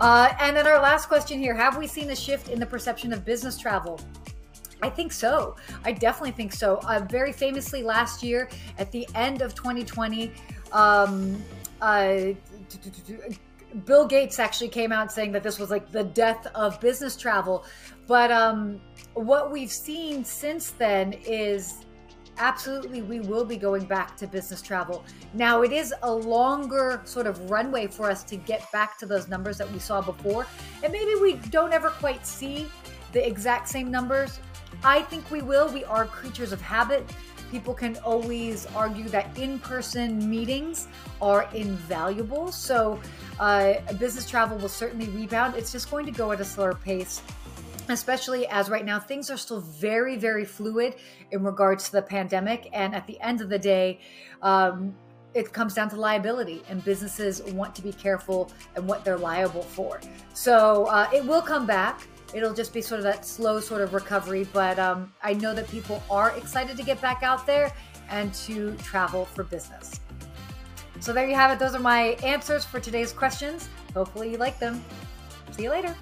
Uh, and then our last question here Have we seen a shift in the perception of business travel? I think so. I definitely think so. Uh, very famously, last year at the end of 2020, um, uh, Bill Gates actually came out saying that this was like the death of business travel. But um, what we've seen since then is absolutely we will be going back to business travel. Now, it is a longer sort of runway for us to get back to those numbers that we saw before. And maybe we don't ever quite see the exact same numbers. I think we will. We are creatures of habit. People can always argue that in person meetings are invaluable. So, uh, business travel will certainly rebound. It's just going to go at a slower pace especially as right now things are still very very fluid in regards to the pandemic and at the end of the day um, it comes down to liability and businesses want to be careful and what they're liable for so uh, it will come back it'll just be sort of that slow sort of recovery. But um, I know that people are excited to get back out there and to travel for business. So there you have it. Those are my answers for today's questions. Hopefully you like them. See you later.